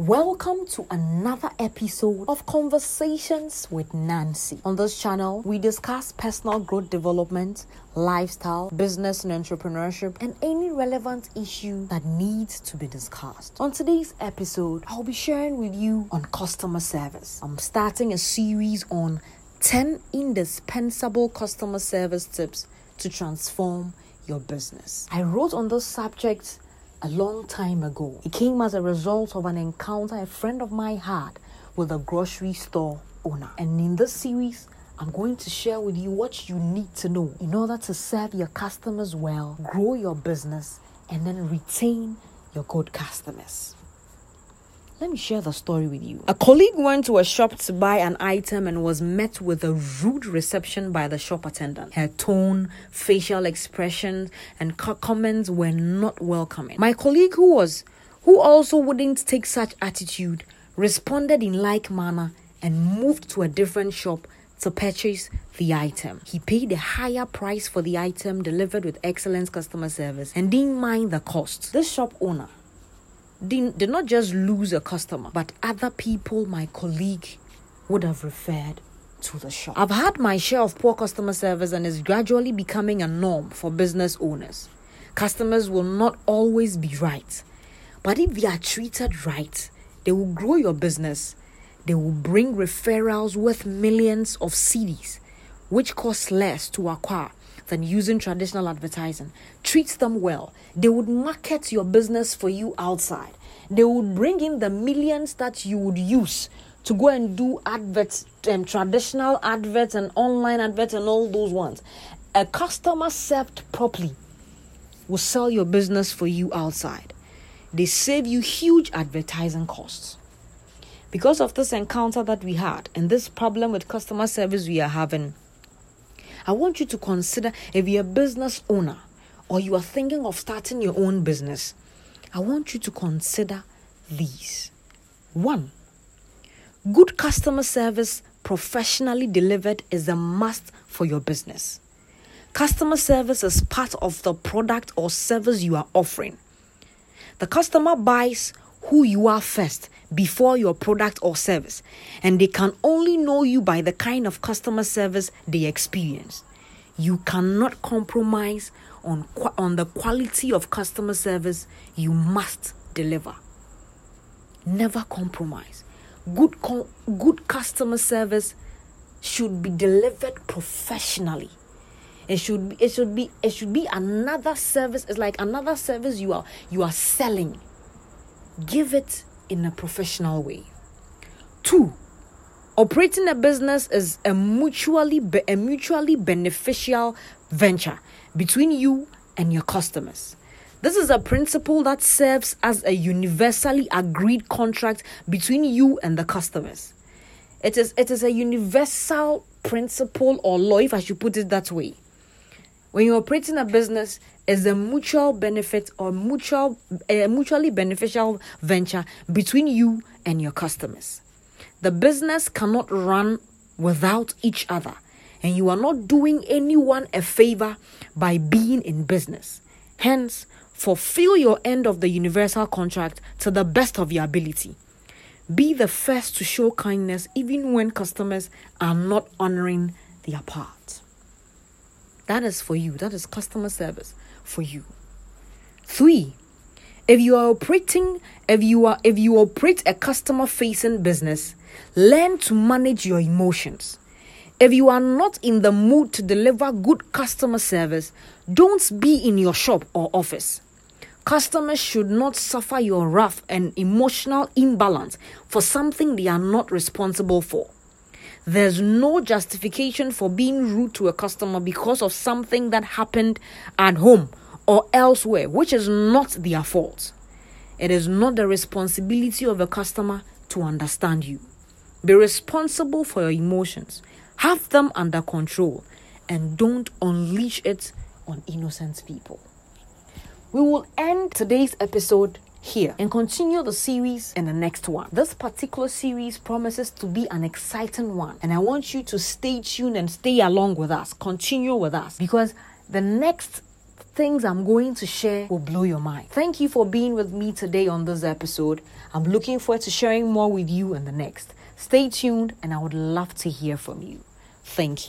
Welcome to another episode of Conversations with Nancy. On this channel, we discuss personal growth development, lifestyle, business and entrepreneurship, and any relevant issue that needs to be discussed. On today's episode, I'll be sharing with you on customer service. I'm starting a series on 10 indispensable customer service tips to transform your business. I wrote on this subject a long time ago. It came as a result of an encounter a friend of mine had with a grocery store owner. And in this series, I'm going to share with you what you need to know in order to serve your customers well, grow your business, and then retain your good customers. Let me share the story with you. A colleague went to a shop to buy an item and was met with a rude reception by the shop attendant. Her tone, facial expression, and comments were not welcoming. My colleague, who was who also wouldn't take such attitude, responded in like manner and moved to a different shop to purchase the item. He paid a higher price for the item delivered with excellent customer service and didn't mind the cost. This shop owner did, did not just lose a customer, but other people, my colleague, would have referred to the shop. I've had my share of poor customer service and is gradually becoming a norm for business owners. Customers will not always be right, but if they are treated right, they will grow your business. They will bring referrals worth millions of cedis, which cost less to acquire than using traditional advertising. Treat them well. They would market your business for you outside. They would bring in the millions that you would use to go and do adverts, um, traditional adverts and online adverts and all those ones. A customer served properly will sell your business for you outside. They save you huge advertising costs. Because of this encounter that we had and this problem with customer service we are having, I want you to consider if you're a business owner or you are thinking of starting your own business, I want you to consider these. One, good customer service professionally delivered is a must for your business. Customer service is part of the product or service you are offering. The customer buys who you are first before your product or service, and they can only know you by the kind of customer service they experience. You cannot compromise on, on the quality of customer service you must deliver. Never compromise. Good, good customer service should be delivered professionally. It should be, it should be it should be another service. It's like another service you are you are selling give it in a professional way. Two, operating a business is a mutually be- a mutually beneficial venture between you and your customers. This is a principle that serves as a universally agreed contract between you and the customers. It is it is a universal principle or law, if I should put it that way. When you're operating a business, is a mutual benefit or mutual a mutually beneficial venture between you and your customers. The business cannot run without each other, and you are not doing anyone a favor by being in business. Hence, fulfill your end of the universal contract to the best of your ability. Be the first to show kindness even when customers are not honoring their part. That is for you. That is customer service for you. Three, if you are operating, if you are if you operate a customer facing business, learn to manage your emotions. If you are not in the mood to deliver good customer service, don't be in your shop or office. Customers should not suffer your wrath and emotional imbalance for something they are not responsible for. There's no justification for being rude to a customer because of something that happened at home or elsewhere, which is not their fault. It is not the responsibility of a customer to understand you. Be responsible for your emotions, have them under control, and don't unleash it on innocent people. We will end today's episode here and continue the series in the next one. This particular series promises to be an exciting one, and I want you to stay tuned and stay along with us, continue with us, because the next things I'm going to share will blow your mind. Thank you for being with me today on this episode. I'm looking forward to sharing more with you in the next. Stay tuned, and I would love to hear from you. Thank you.